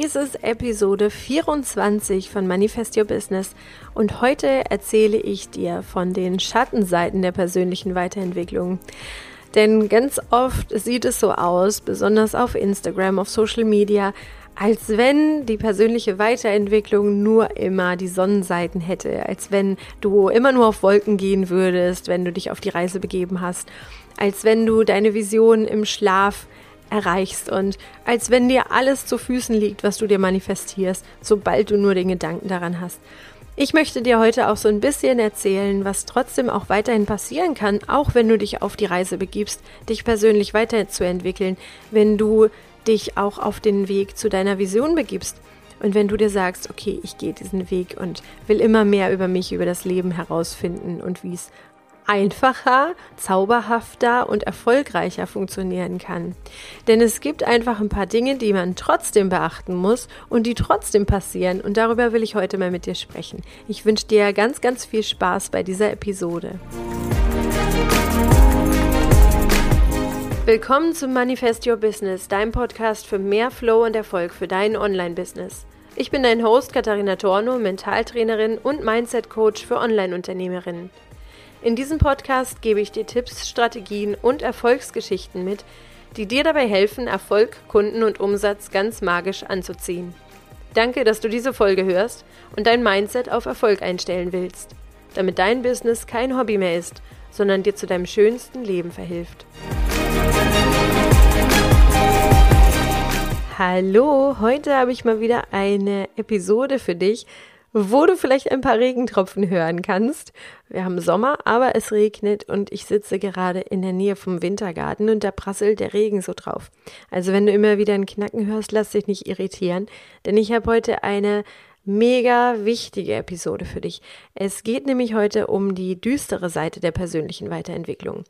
Dies ist Episode 24 von Manifest Your Business. Und heute erzähle ich dir von den Schattenseiten der persönlichen Weiterentwicklung. Denn ganz oft sieht es so aus, besonders auf Instagram, auf Social Media, als wenn die persönliche Weiterentwicklung nur immer die Sonnenseiten hätte, als wenn du immer nur auf Wolken gehen würdest, wenn du dich auf die Reise begeben hast, als wenn du deine Vision im Schlaf erreichst und als wenn dir alles zu Füßen liegt, was du dir manifestierst, sobald du nur den Gedanken daran hast. Ich möchte dir heute auch so ein bisschen erzählen, was trotzdem auch weiterhin passieren kann, auch wenn du dich auf die Reise begibst, dich persönlich weiterzuentwickeln, wenn du dich auch auf den Weg zu deiner Vision begibst. Und wenn du dir sagst, okay, ich gehe diesen Weg und will immer mehr über mich, über das Leben herausfinden und wie es einfacher, zauberhafter und erfolgreicher funktionieren kann. Denn es gibt einfach ein paar Dinge, die man trotzdem beachten muss und die trotzdem passieren und darüber will ich heute mal mit dir sprechen. Ich wünsche dir ganz, ganz viel Spaß bei dieser Episode. Willkommen zum Manifest Your Business, deinem Podcast für mehr Flow und Erfolg für dein Online-Business. Ich bin dein Host Katharina Torno, Mentaltrainerin und Mindset-Coach für Online-Unternehmerinnen. In diesem Podcast gebe ich dir Tipps, Strategien und Erfolgsgeschichten mit, die dir dabei helfen, Erfolg, Kunden und Umsatz ganz magisch anzuziehen. Danke, dass du diese Folge hörst und dein Mindset auf Erfolg einstellen willst, damit dein Business kein Hobby mehr ist, sondern dir zu deinem schönsten Leben verhilft. Hallo, heute habe ich mal wieder eine Episode für dich, wo du vielleicht ein paar Regentropfen hören kannst. Wir haben Sommer, aber es regnet und ich sitze gerade in der Nähe vom Wintergarten und da prasselt der Regen so drauf. Also wenn du immer wieder ein Knacken hörst, lass dich nicht irritieren, denn ich habe heute eine mega wichtige Episode für dich. Es geht nämlich heute um die düstere Seite der persönlichen Weiterentwicklung.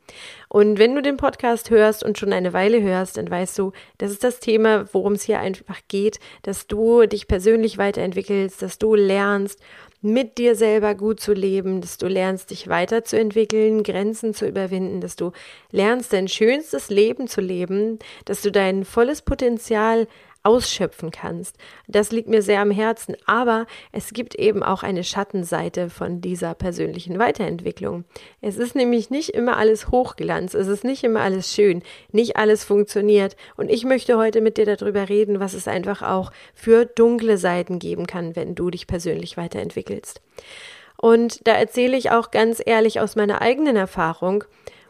Und wenn du den Podcast hörst und schon eine Weile hörst, dann weißt du, das ist das Thema, worum es hier einfach geht, dass du dich persönlich weiterentwickelst, dass du lernst, mit dir selber gut zu leben, dass du lernst, dich weiterzuentwickeln, Grenzen zu überwinden, dass du lernst, dein schönstes Leben zu leben, dass du dein volles Potenzial ausschöpfen kannst. Das liegt mir sehr am Herzen, aber es gibt eben auch eine Schattenseite von dieser persönlichen Weiterentwicklung. Es ist nämlich nicht immer alles Hochglanz, es ist nicht immer alles schön, nicht alles funktioniert und ich möchte heute mit dir darüber reden, was es einfach auch für dunkle Seiten geben kann, wenn du dich persönlich weiterentwickelst. Und da erzähle ich auch ganz ehrlich aus meiner eigenen Erfahrung,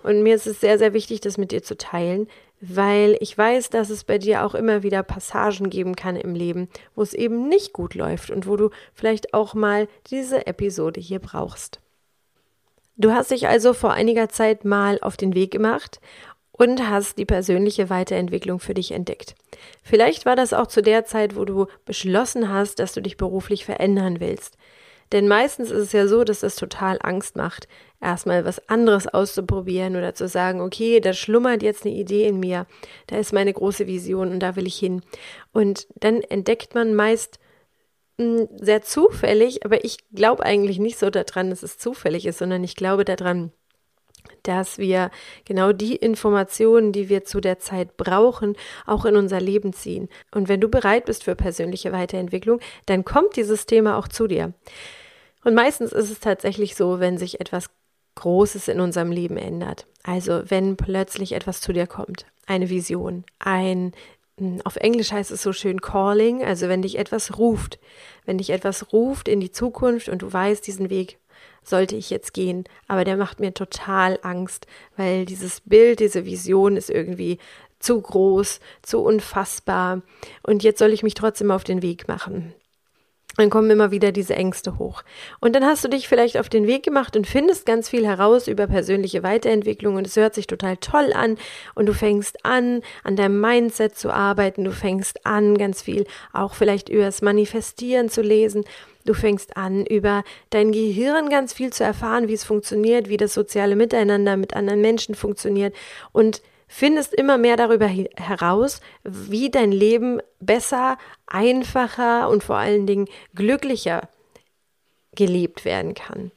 und mir ist es sehr, sehr wichtig, das mit dir zu teilen, weil ich weiß, dass es bei dir auch immer wieder Passagen geben kann im Leben, wo es eben nicht gut läuft und wo du vielleicht auch mal diese Episode hier brauchst. Du hast dich also vor einiger Zeit mal auf den Weg gemacht und hast die persönliche Weiterentwicklung für dich entdeckt. Vielleicht war das auch zu der Zeit, wo du beschlossen hast, dass du dich beruflich verändern willst. Denn meistens ist es ja so, dass das total Angst macht, erstmal was anderes auszuprobieren oder zu sagen, okay, da schlummert jetzt eine Idee in mir, da ist meine große Vision und da will ich hin. Und dann entdeckt man meist hm, sehr zufällig, aber ich glaube eigentlich nicht so daran, dass es zufällig ist, sondern ich glaube daran, dass wir genau die Informationen, die wir zu der Zeit brauchen, auch in unser Leben ziehen. Und wenn du bereit bist für persönliche Weiterentwicklung, dann kommt dieses Thema auch zu dir. Und meistens ist es tatsächlich so, wenn sich etwas Großes in unserem Leben ändert. Also wenn plötzlich etwas zu dir kommt, eine Vision, ein, hm, auf Englisch heißt es so schön Calling, also wenn dich etwas ruft, wenn dich etwas ruft in die Zukunft und du weißt, diesen Weg sollte ich jetzt gehen, aber der macht mir total Angst, weil dieses Bild, diese Vision ist irgendwie zu groß, zu unfassbar und jetzt soll ich mich trotzdem auf den Weg machen dann kommen immer wieder diese Ängste hoch. Und dann hast du dich vielleicht auf den Weg gemacht und findest ganz viel heraus über persönliche Weiterentwicklung und es hört sich total toll an und du fängst an, an deinem Mindset zu arbeiten, du fängst an, ganz viel auch vielleicht über das Manifestieren zu lesen. Du fängst an, über dein Gehirn ganz viel zu erfahren, wie es funktioniert, wie das soziale Miteinander mit anderen Menschen funktioniert und findest immer mehr darüber heraus, wie dein Leben besser, einfacher und vor allen Dingen glücklicher gelebt werden kann.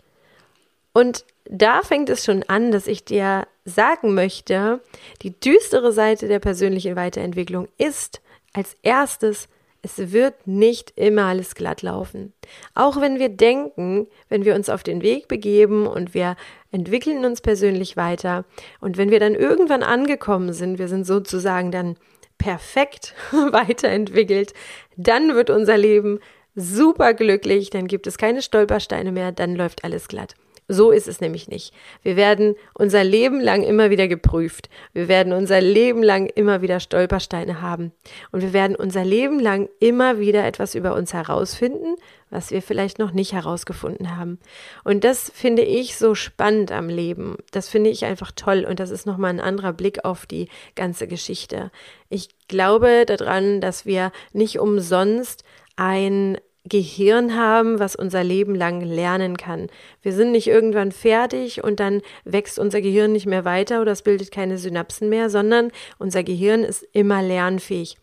Und da fängt es schon an, dass ich dir sagen möchte, die düstere Seite der persönlichen Weiterentwicklung ist als erstes, es wird nicht immer alles glatt laufen. Auch wenn wir denken, wenn wir uns auf den Weg begeben und wir entwickeln uns persönlich weiter und wenn wir dann irgendwann angekommen sind, wir sind sozusagen dann perfekt weiterentwickelt, dann wird unser Leben super glücklich, dann gibt es keine Stolpersteine mehr, dann läuft alles glatt. So ist es nämlich nicht. Wir werden unser Leben lang immer wieder geprüft. Wir werden unser Leben lang immer wieder Stolpersteine haben. Und wir werden unser Leben lang immer wieder etwas über uns herausfinden, was wir vielleicht noch nicht herausgefunden haben. Und das finde ich so spannend am Leben. Das finde ich einfach toll. Und das ist nochmal ein anderer Blick auf die ganze Geschichte. Ich glaube daran, dass wir nicht umsonst ein Gehirn haben, was unser Leben lang lernen kann. Wir sind nicht irgendwann fertig und dann wächst unser Gehirn nicht mehr weiter oder es bildet keine Synapsen mehr, sondern unser Gehirn ist immer lernfähig.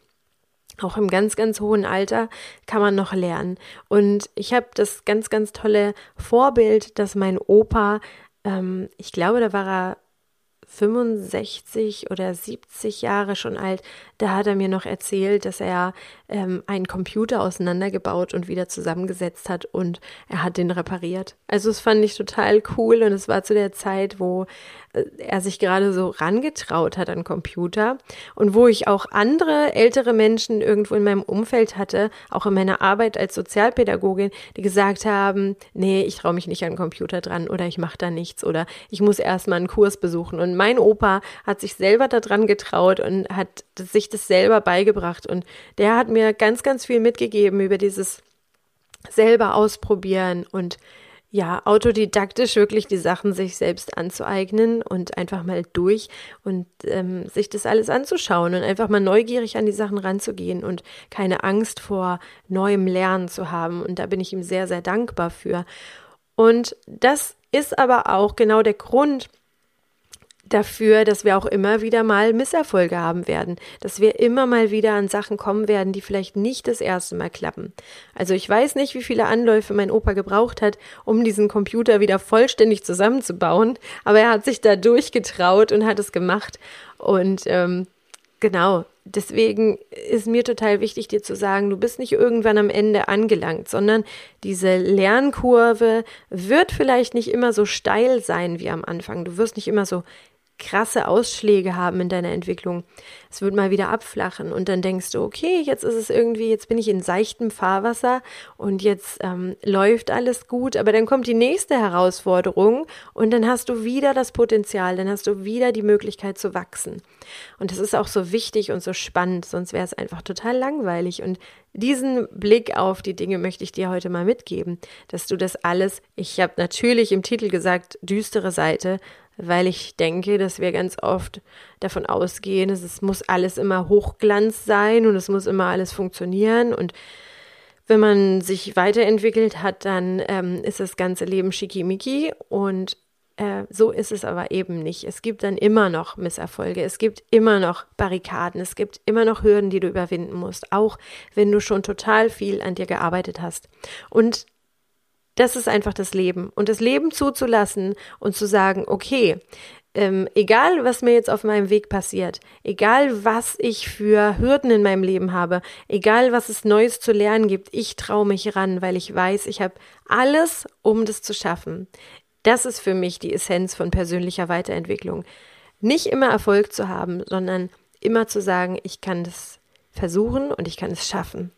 Auch im ganz, ganz hohen Alter kann man noch lernen. Und ich habe das ganz, ganz tolle Vorbild, dass mein Opa, ähm, ich glaube, da war er 65 oder 70 Jahre schon alt, da hat er mir noch erzählt, dass er ähm, einen Computer auseinandergebaut und wieder zusammengesetzt hat und er hat den repariert. Also das fand ich total cool und es war zu der Zeit, wo er sich gerade so rangetraut hat an Computer und wo ich auch andere ältere Menschen irgendwo in meinem Umfeld hatte, auch in meiner Arbeit als Sozialpädagogin, die gesagt haben, nee, ich traue mich nicht an Computer dran oder ich mache da nichts oder ich muss erstmal einen Kurs besuchen. Und mein Opa hat sich selber daran getraut und hat sich das selber beigebracht und der hat mir ganz, ganz viel mitgegeben über dieses selber ausprobieren und ja, autodidaktisch wirklich die Sachen sich selbst anzueignen und einfach mal durch und ähm, sich das alles anzuschauen und einfach mal neugierig an die Sachen ranzugehen und keine Angst vor neuem Lernen zu haben. Und da bin ich ihm sehr, sehr dankbar für. Und das ist aber auch genau der Grund, dafür, dass wir auch immer wieder mal Misserfolge haben werden, dass wir immer mal wieder an Sachen kommen werden, die vielleicht nicht das erste Mal klappen. Also ich weiß nicht, wie viele Anläufe mein Opa gebraucht hat, um diesen Computer wieder vollständig zusammenzubauen, aber er hat sich da durchgetraut und hat es gemacht. Und ähm, genau, deswegen ist mir total wichtig, dir zu sagen, du bist nicht irgendwann am Ende angelangt, sondern diese Lernkurve wird vielleicht nicht immer so steil sein wie am Anfang. Du wirst nicht immer so krasse Ausschläge haben in deiner Entwicklung. Es wird mal wieder abflachen und dann denkst du, okay, jetzt ist es irgendwie, jetzt bin ich in seichtem Fahrwasser und jetzt ähm, läuft alles gut, aber dann kommt die nächste Herausforderung und dann hast du wieder das Potenzial, dann hast du wieder die Möglichkeit zu wachsen. Und das ist auch so wichtig und so spannend, sonst wäre es einfach total langweilig. Und diesen Blick auf die Dinge möchte ich dir heute mal mitgeben, dass du das alles, ich habe natürlich im Titel gesagt, düstere Seite, weil ich denke, dass wir ganz oft davon ausgehen, dass es muss alles immer Hochglanz sein und es muss immer alles funktionieren. Und wenn man sich weiterentwickelt hat, dann ähm, ist das ganze Leben schickimicki. Und äh, so ist es aber eben nicht. Es gibt dann immer noch Misserfolge, es gibt immer noch Barrikaden, es gibt immer noch Hürden, die du überwinden musst, auch wenn du schon total viel an dir gearbeitet hast. Und das ist einfach das Leben. Und das Leben zuzulassen und zu sagen, okay, ähm, egal was mir jetzt auf meinem Weg passiert, egal was ich für Hürden in meinem Leben habe, egal was es Neues zu lernen gibt, ich traue mich ran, weil ich weiß, ich habe alles, um das zu schaffen. Das ist für mich die Essenz von persönlicher Weiterentwicklung. Nicht immer Erfolg zu haben, sondern immer zu sagen, ich kann das versuchen und ich kann es schaffen,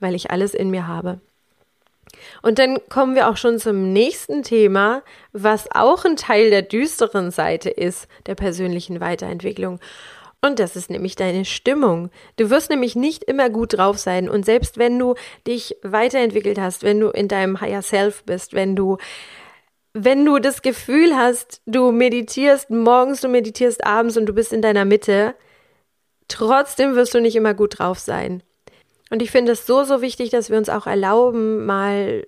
weil ich alles in mir habe. Und dann kommen wir auch schon zum nächsten Thema, was auch ein Teil der düsteren Seite ist, der persönlichen Weiterentwicklung. Und das ist nämlich deine Stimmung. Du wirst nämlich nicht immer gut drauf sein. Und selbst wenn du dich weiterentwickelt hast, wenn du in deinem Higher Self bist, wenn du, wenn du das Gefühl hast, du meditierst morgens, du meditierst abends und du bist in deiner Mitte, trotzdem wirst du nicht immer gut drauf sein. Und ich finde es so, so wichtig, dass wir uns auch erlauben, mal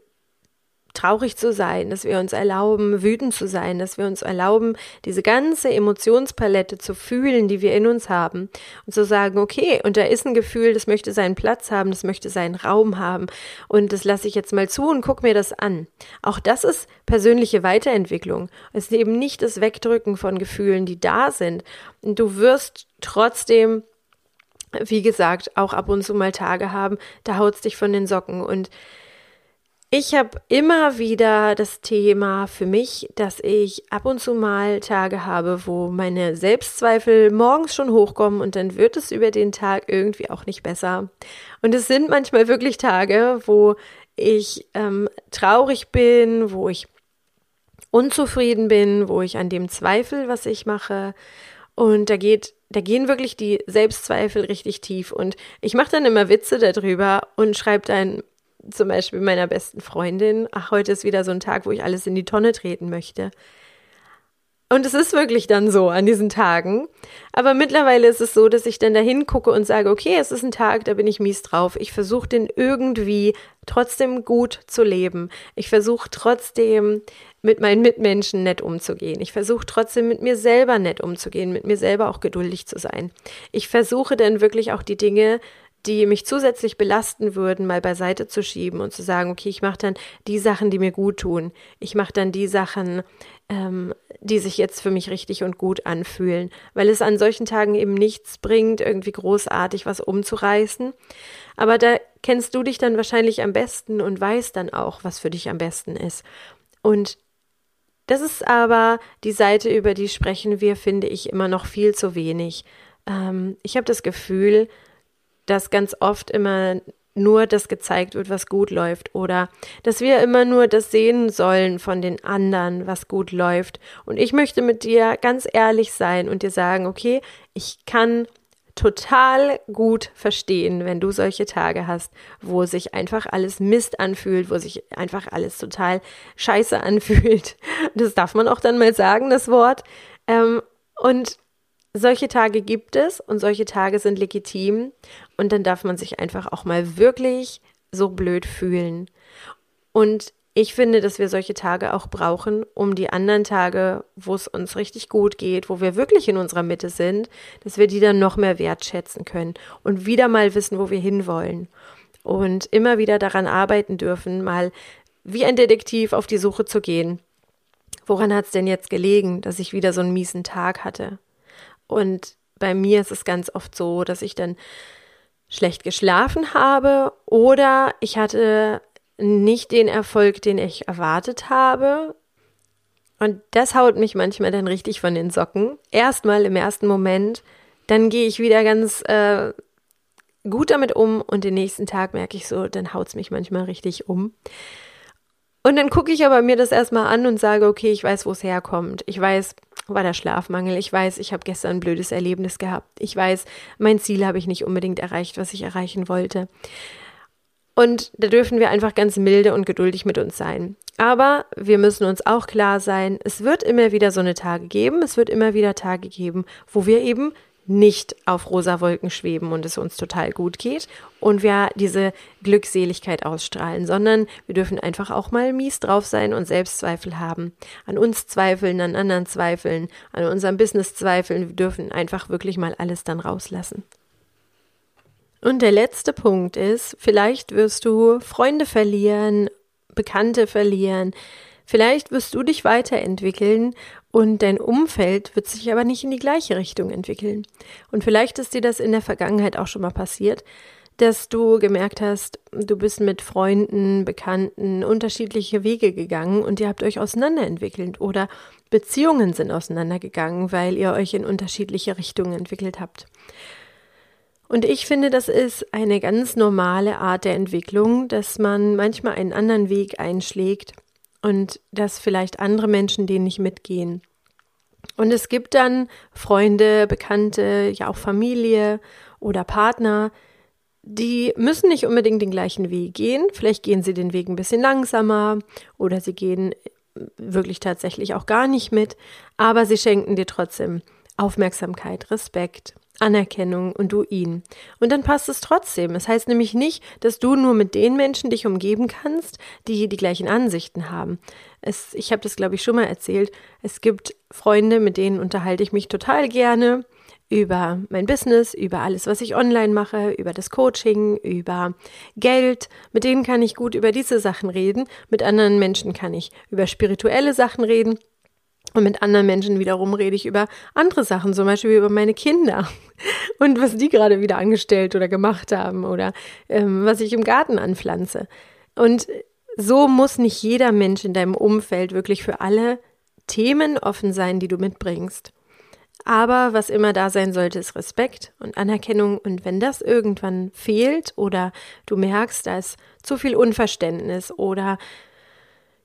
traurig zu sein, dass wir uns erlauben, wütend zu sein, dass wir uns erlauben, diese ganze Emotionspalette zu fühlen, die wir in uns haben und zu sagen, okay, und da ist ein Gefühl, das möchte seinen Platz haben, das möchte seinen Raum haben und das lasse ich jetzt mal zu und guck mir das an. Auch das ist persönliche Weiterentwicklung. Es ist eben nicht das Wegdrücken von Gefühlen, die da sind. Und du wirst trotzdem wie gesagt, auch ab und zu mal Tage haben, da haut's dich von den Socken und ich habe immer wieder das Thema für mich, dass ich ab und zu mal Tage habe, wo meine Selbstzweifel morgens schon hochkommen und dann wird es über den Tag irgendwie auch nicht besser. Und es sind manchmal wirklich Tage, wo ich ähm, traurig bin, wo ich unzufrieden bin, wo ich an dem Zweifel, was ich mache. Und da geht, da gehen wirklich die Selbstzweifel richtig tief. Und ich mache dann immer Witze darüber und schreibe dann zum Beispiel meiner besten Freundin, ach, heute ist wieder so ein Tag, wo ich alles in die Tonne treten möchte. Und es ist wirklich dann so an diesen Tagen. Aber mittlerweile ist es so, dass ich dann dahin gucke und sage, okay, es ist ein Tag, da bin ich mies drauf. Ich versuche den irgendwie trotzdem gut zu leben. Ich versuche trotzdem mit meinen Mitmenschen nett umzugehen. Ich versuche trotzdem mit mir selber nett umzugehen, mit mir selber auch geduldig zu sein. Ich versuche dann wirklich auch die Dinge die mich zusätzlich belasten würden, mal beiseite zu schieben und zu sagen, okay, ich mache dann die Sachen, die mir gut tun. Ich mache dann die Sachen, ähm, die sich jetzt für mich richtig und gut anfühlen, weil es an solchen Tagen eben nichts bringt, irgendwie großartig was umzureißen. Aber da kennst du dich dann wahrscheinlich am besten und weißt dann auch, was für dich am besten ist. Und das ist aber die Seite, über die sprechen wir, finde ich, immer noch viel zu wenig. Ähm, ich habe das Gefühl, dass ganz oft immer nur das gezeigt wird, was gut läuft oder dass wir immer nur das sehen sollen von den anderen, was gut läuft. Und ich möchte mit dir ganz ehrlich sein und dir sagen, okay, ich kann total gut verstehen, wenn du solche Tage hast, wo sich einfach alles Mist anfühlt, wo sich einfach alles total scheiße anfühlt. Das darf man auch dann mal sagen, das Wort. Ähm, und solche Tage gibt es und solche Tage sind legitim und dann darf man sich einfach auch mal wirklich so blöd fühlen. Und ich finde, dass wir solche Tage auch brauchen, um die anderen Tage, wo es uns richtig gut geht, wo wir wirklich in unserer Mitte sind, dass wir die dann noch mehr wertschätzen können und wieder mal wissen, wo wir hinwollen. Und immer wieder daran arbeiten dürfen, mal wie ein Detektiv auf die Suche zu gehen. Woran hat es denn jetzt gelegen, dass ich wieder so einen miesen Tag hatte? Und bei mir ist es ganz oft so, dass ich dann schlecht geschlafen habe oder ich hatte nicht den Erfolg, den ich erwartet habe. Und das haut mich manchmal dann richtig von den Socken. Erstmal im ersten Moment, dann gehe ich wieder ganz äh, gut damit um und den nächsten Tag merke ich so, dann haut es mich manchmal richtig um. Und dann gucke ich aber mir das erstmal an und sage, okay, ich weiß, wo es herkommt. Ich weiß, war der Schlafmangel. Ich weiß, ich habe gestern ein blödes Erlebnis gehabt. Ich weiß, mein Ziel habe ich nicht unbedingt erreicht, was ich erreichen wollte. Und da dürfen wir einfach ganz milde und geduldig mit uns sein. Aber wir müssen uns auch klar sein, es wird immer wieder so eine Tage geben, es wird immer wieder Tage geben, wo wir eben nicht auf rosa Wolken schweben und es uns total gut geht und wir diese Glückseligkeit ausstrahlen, sondern wir dürfen einfach auch mal mies drauf sein und Selbstzweifel haben. An uns zweifeln, an anderen zweifeln, an unserem Business zweifeln. Wir dürfen einfach wirklich mal alles dann rauslassen. Und der letzte Punkt ist, vielleicht wirst du Freunde verlieren, Bekannte verlieren, Vielleicht wirst du dich weiterentwickeln und dein Umfeld wird sich aber nicht in die gleiche Richtung entwickeln. Und vielleicht ist dir das in der Vergangenheit auch schon mal passiert, dass du gemerkt hast, du bist mit Freunden, Bekannten unterschiedliche Wege gegangen und ihr habt euch auseinanderentwickelt oder Beziehungen sind auseinandergegangen, weil ihr euch in unterschiedliche Richtungen entwickelt habt. Und ich finde, das ist eine ganz normale Art der Entwicklung, dass man manchmal einen anderen Weg einschlägt und dass vielleicht andere Menschen denen nicht mitgehen. Und es gibt dann Freunde, Bekannte, ja auch Familie oder Partner, die müssen nicht unbedingt den gleichen Weg gehen. Vielleicht gehen sie den Weg ein bisschen langsamer oder sie gehen wirklich tatsächlich auch gar nicht mit, aber sie schenken dir trotzdem Aufmerksamkeit, Respekt Anerkennung und du ihn. Und dann passt es trotzdem. Es das heißt nämlich nicht, dass du nur mit den Menschen dich umgeben kannst, die die gleichen Ansichten haben. Es, ich habe das, glaube ich, schon mal erzählt. Es gibt Freunde, mit denen unterhalte ich mich total gerne über mein Business, über alles, was ich online mache, über das Coaching, über Geld. Mit denen kann ich gut über diese Sachen reden. Mit anderen Menschen kann ich über spirituelle Sachen reden. Und mit anderen Menschen wiederum rede ich über andere Sachen, zum Beispiel über meine Kinder und was die gerade wieder angestellt oder gemacht haben oder ähm, was ich im Garten anpflanze. Und so muss nicht jeder Mensch in deinem Umfeld wirklich für alle Themen offen sein, die du mitbringst. Aber was immer da sein sollte, ist Respekt und Anerkennung. Und wenn das irgendwann fehlt oder du merkst, da ist zu viel Unverständnis oder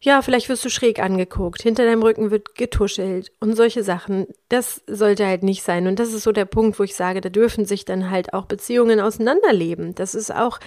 ja, vielleicht wirst du schräg angeguckt, hinter deinem Rücken wird getuschelt und solche Sachen. Das sollte halt nicht sein. Und das ist so der Punkt, wo ich sage, da dürfen sich dann halt auch Beziehungen auseinanderleben. Das ist auch,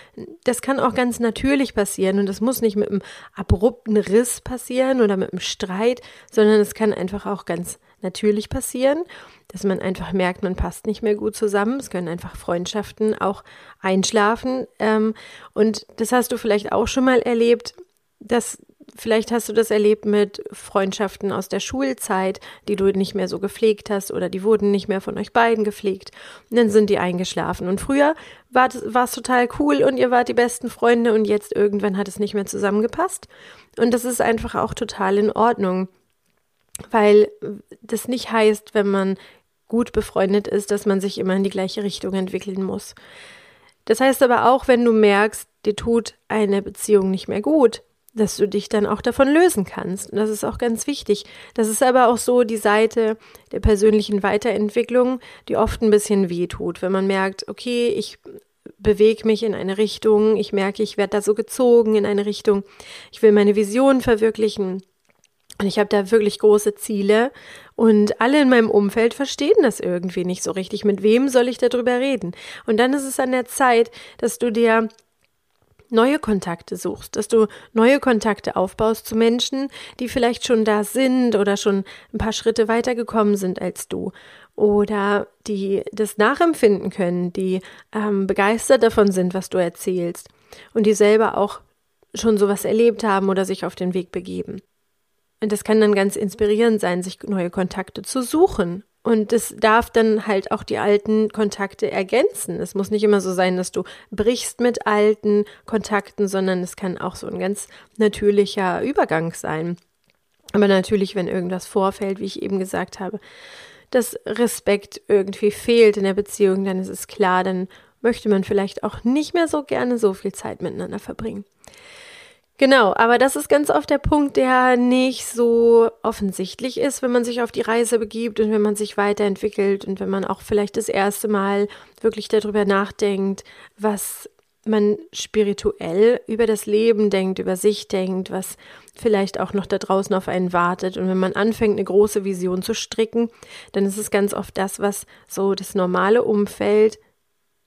das kann auch ganz natürlich passieren und das muss nicht mit einem abrupten Riss passieren oder mit einem Streit, sondern es kann einfach auch ganz natürlich passieren, dass man einfach merkt, man passt nicht mehr gut zusammen. Es können einfach Freundschaften auch einschlafen. Ähm, und das hast du vielleicht auch schon mal erlebt, dass Vielleicht hast du das erlebt mit Freundschaften aus der Schulzeit, die du nicht mehr so gepflegt hast oder die wurden nicht mehr von euch beiden gepflegt. Und dann sind die eingeschlafen. Und früher war es total cool und ihr wart die besten Freunde und jetzt irgendwann hat es nicht mehr zusammengepasst. Und das ist einfach auch total in Ordnung, weil das nicht heißt, wenn man gut befreundet ist, dass man sich immer in die gleiche Richtung entwickeln muss. Das heißt aber auch, wenn du merkst, dir tut eine Beziehung nicht mehr gut, dass du dich dann auch davon lösen kannst. Und das ist auch ganz wichtig. Das ist aber auch so die Seite der persönlichen Weiterentwicklung, die oft ein bisschen weh tut, wenn man merkt, okay, ich bewege mich in eine Richtung, ich merke, ich werde da so gezogen in eine Richtung, ich will meine Vision verwirklichen. Und ich habe da wirklich große Ziele und alle in meinem Umfeld verstehen das irgendwie nicht so richtig. Mit wem soll ich darüber reden? Und dann ist es an der Zeit, dass du dir neue Kontakte suchst, dass du neue Kontakte aufbaust zu Menschen, die vielleicht schon da sind oder schon ein paar Schritte weitergekommen sind als du. Oder die das nachempfinden können, die ähm, begeistert davon sind, was du erzählst. Und die selber auch schon sowas erlebt haben oder sich auf den Weg begeben. Und das kann dann ganz inspirierend sein, sich neue Kontakte zu suchen und es darf dann halt auch die alten Kontakte ergänzen. Es muss nicht immer so sein, dass du brichst mit alten Kontakten, sondern es kann auch so ein ganz natürlicher Übergang sein. Aber natürlich, wenn irgendwas vorfällt, wie ich eben gesagt habe, dass Respekt irgendwie fehlt in der Beziehung, dann ist es klar, dann möchte man vielleicht auch nicht mehr so gerne so viel Zeit miteinander verbringen. Genau, aber das ist ganz oft der Punkt, der nicht so offensichtlich ist, wenn man sich auf die Reise begibt und wenn man sich weiterentwickelt und wenn man auch vielleicht das erste Mal wirklich darüber nachdenkt, was man spirituell über das Leben denkt, über sich denkt, was vielleicht auch noch da draußen auf einen wartet. Und wenn man anfängt, eine große Vision zu stricken, dann ist es ganz oft das, was so das normale Umfeld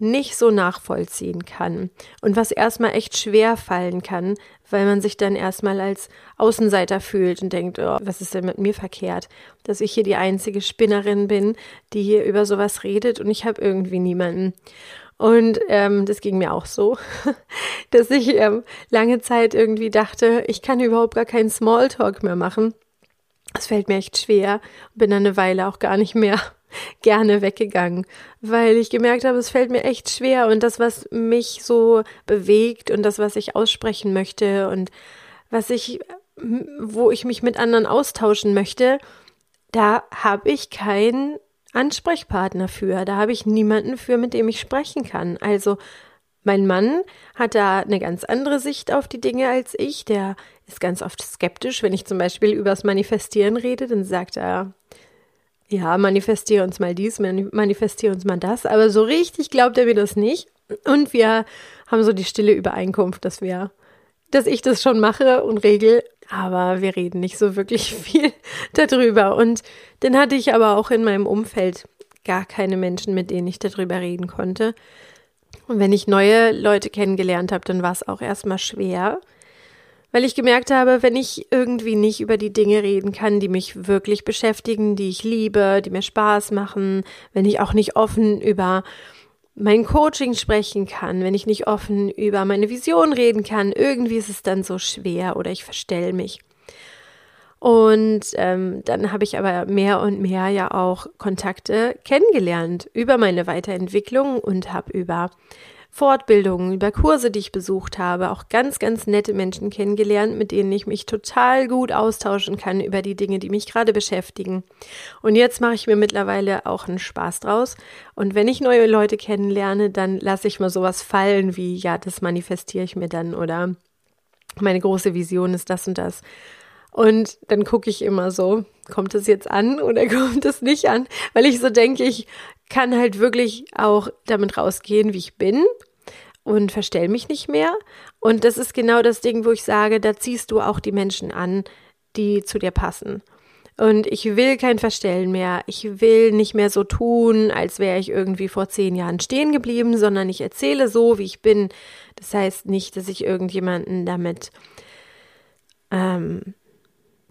nicht so nachvollziehen kann und was erstmal echt schwer fallen kann, weil man sich dann erstmal als Außenseiter fühlt und denkt, oh, was ist denn mit mir verkehrt, dass ich hier die einzige Spinnerin bin, die hier über sowas redet und ich habe irgendwie niemanden. Und ähm, das ging mir auch so, dass ich ähm, lange Zeit irgendwie dachte, ich kann überhaupt gar keinen Smalltalk mehr machen. Es fällt mir echt schwer, bin dann eine Weile auch gar nicht mehr gerne weggegangen, weil ich gemerkt habe, es fällt mir echt schwer und das, was mich so bewegt und das, was ich aussprechen möchte und was ich, wo ich mich mit anderen austauschen möchte, da habe ich keinen Ansprechpartner für, da habe ich niemanden für, mit dem ich sprechen kann. Also mein Mann hat da eine ganz andere Sicht auf die Dinge als ich. Der ist ganz oft skeptisch, wenn ich zum Beispiel übers Manifestieren rede, dann sagt er, ja, manifestiere uns mal dies, manifestiere uns mal das. Aber so richtig glaubt er mir das nicht. Und wir haben so die stille Übereinkunft, dass wir, dass ich das schon mache und regel. Aber wir reden nicht so wirklich viel darüber. Und dann hatte ich aber auch in meinem Umfeld gar keine Menschen, mit denen ich darüber reden konnte. Und wenn ich neue Leute kennengelernt habe, dann war es auch erstmal schwer, weil ich gemerkt habe, wenn ich irgendwie nicht über die Dinge reden kann, die mich wirklich beschäftigen, die ich liebe, die mir Spaß machen, wenn ich auch nicht offen über mein Coaching sprechen kann, wenn ich nicht offen über meine Vision reden kann, irgendwie ist es dann so schwer oder ich verstell mich. Und ähm, dann habe ich aber mehr und mehr ja auch Kontakte kennengelernt über meine Weiterentwicklung und habe über Fortbildungen, über Kurse, die ich besucht habe, auch ganz, ganz nette Menschen kennengelernt, mit denen ich mich total gut austauschen kann über die Dinge, die mich gerade beschäftigen. Und jetzt mache ich mir mittlerweile auch einen Spaß draus. Und wenn ich neue Leute kennenlerne, dann lasse ich mal sowas fallen wie, ja, das manifestiere ich mir dann oder meine große Vision ist das und das. Und dann gucke ich immer so, kommt es jetzt an oder kommt es nicht an? Weil ich so denke, ich kann halt wirklich auch damit rausgehen, wie ich bin und verstell mich nicht mehr. Und das ist genau das Ding, wo ich sage, da ziehst du auch die Menschen an, die zu dir passen. Und ich will kein Verstellen mehr. Ich will nicht mehr so tun, als wäre ich irgendwie vor zehn Jahren stehen geblieben, sondern ich erzähle so, wie ich bin. Das heißt nicht, dass ich irgendjemanden damit ähm,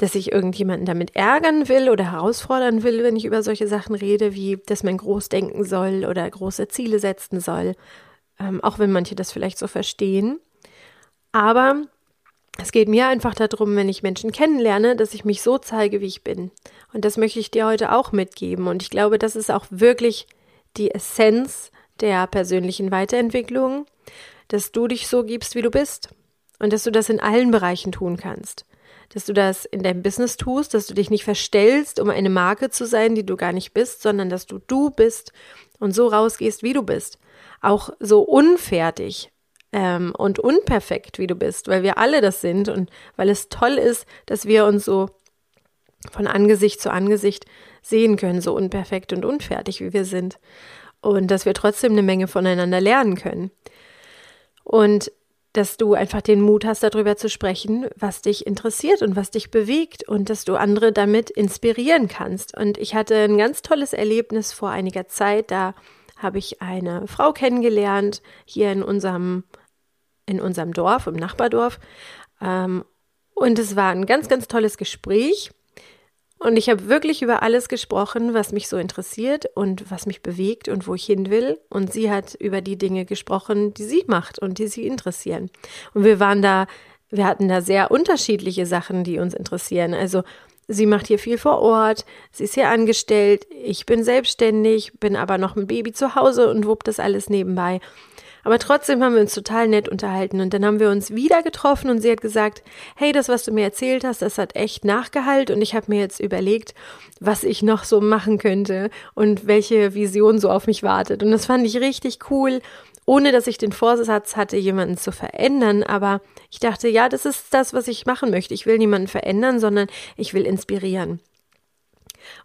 dass ich irgendjemanden damit ärgern will oder herausfordern will, wenn ich über solche Sachen rede, wie dass man groß denken soll oder große Ziele setzen soll, ähm, auch wenn manche das vielleicht so verstehen. Aber es geht mir einfach darum, wenn ich Menschen kennenlerne, dass ich mich so zeige, wie ich bin. Und das möchte ich dir heute auch mitgeben. Und ich glaube, das ist auch wirklich die Essenz der persönlichen Weiterentwicklung, dass du dich so gibst, wie du bist. Und dass du das in allen Bereichen tun kannst dass du das in deinem Business tust, dass du dich nicht verstellst, um eine Marke zu sein, die du gar nicht bist, sondern dass du du bist und so rausgehst, wie du bist. Auch so unfertig ähm, und unperfekt, wie du bist, weil wir alle das sind und weil es toll ist, dass wir uns so von Angesicht zu Angesicht sehen können, so unperfekt und unfertig, wie wir sind. Und dass wir trotzdem eine Menge voneinander lernen können. Und dass du einfach den Mut hast, darüber zu sprechen, was dich interessiert und was dich bewegt und dass du andere damit inspirieren kannst. Und ich hatte ein ganz tolles Erlebnis vor einiger Zeit. Da habe ich eine Frau kennengelernt hier in unserem, in unserem Dorf, im Nachbardorf. Ähm, und es war ein ganz, ganz tolles Gespräch. Und ich habe wirklich über alles gesprochen, was mich so interessiert und was mich bewegt und wo ich hin will. Und sie hat über die Dinge gesprochen, die sie macht und die sie interessieren. Und wir waren da, wir hatten da sehr unterschiedliche Sachen, die uns interessieren. Also sie macht hier viel vor Ort, sie ist hier angestellt, ich bin selbstständig, bin aber noch ein Baby zu Hause und wupp das alles nebenbei. Aber trotzdem haben wir uns total nett unterhalten und dann haben wir uns wieder getroffen und sie hat gesagt, hey, das, was du mir erzählt hast, das hat echt Nachgehalt und ich habe mir jetzt überlegt, was ich noch so machen könnte und welche Vision so auf mich wartet. Und das fand ich richtig cool, ohne dass ich den Vorsatz hatte, jemanden zu verändern. Aber ich dachte, ja, das ist das, was ich machen möchte. Ich will niemanden verändern, sondern ich will inspirieren.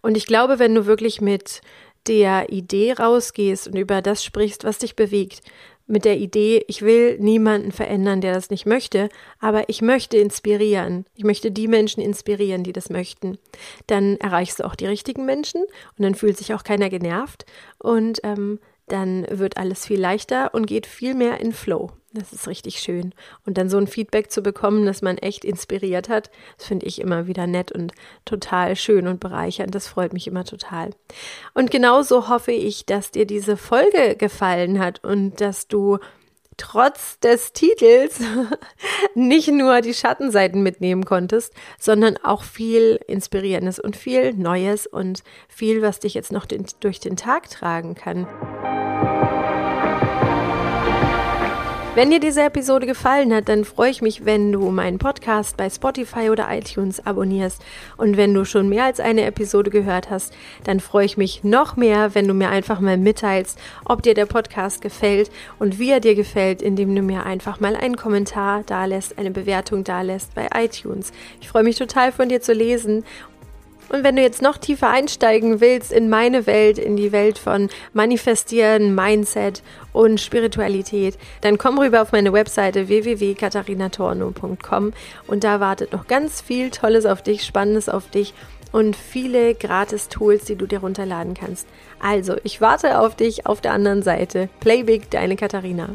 Und ich glaube, wenn du wirklich mit der Idee rausgehst und über das sprichst, was dich bewegt, mit der Idee, ich will niemanden verändern, der das nicht möchte, aber ich möchte inspirieren. Ich möchte die Menschen inspirieren, die das möchten. Dann erreichst du auch die richtigen Menschen und dann fühlt sich auch keiner genervt und ähm, dann wird alles viel leichter und geht viel mehr in Flow. Das ist richtig schön. Und dann so ein Feedback zu bekommen, dass man echt inspiriert hat, das finde ich immer wieder nett und total schön und bereichernd. Das freut mich immer total. Und genauso hoffe ich, dass dir diese Folge gefallen hat und dass du trotz des Titels nicht nur die Schattenseiten mitnehmen konntest, sondern auch viel Inspirierendes und viel Neues und viel, was dich jetzt noch den, durch den Tag tragen kann. Wenn dir diese Episode gefallen hat, dann freue ich mich, wenn du meinen Podcast bei Spotify oder iTunes abonnierst. Und wenn du schon mehr als eine Episode gehört hast, dann freue ich mich noch mehr, wenn du mir einfach mal mitteilst, ob dir der Podcast gefällt und wie er dir gefällt, indem du mir einfach mal einen Kommentar da lässt, eine Bewertung da lässt bei iTunes. Ich freue mich total von dir zu lesen und wenn du jetzt noch tiefer einsteigen willst in meine Welt, in die Welt von Manifestieren, Mindset und Spiritualität, dann komm rüber auf meine Webseite www.katharinatorno.com und da wartet noch ganz viel Tolles auf dich, Spannendes auf dich und viele gratis Tools, die du dir runterladen kannst. Also, ich warte auf dich auf der anderen Seite. Play Big, deine Katharina.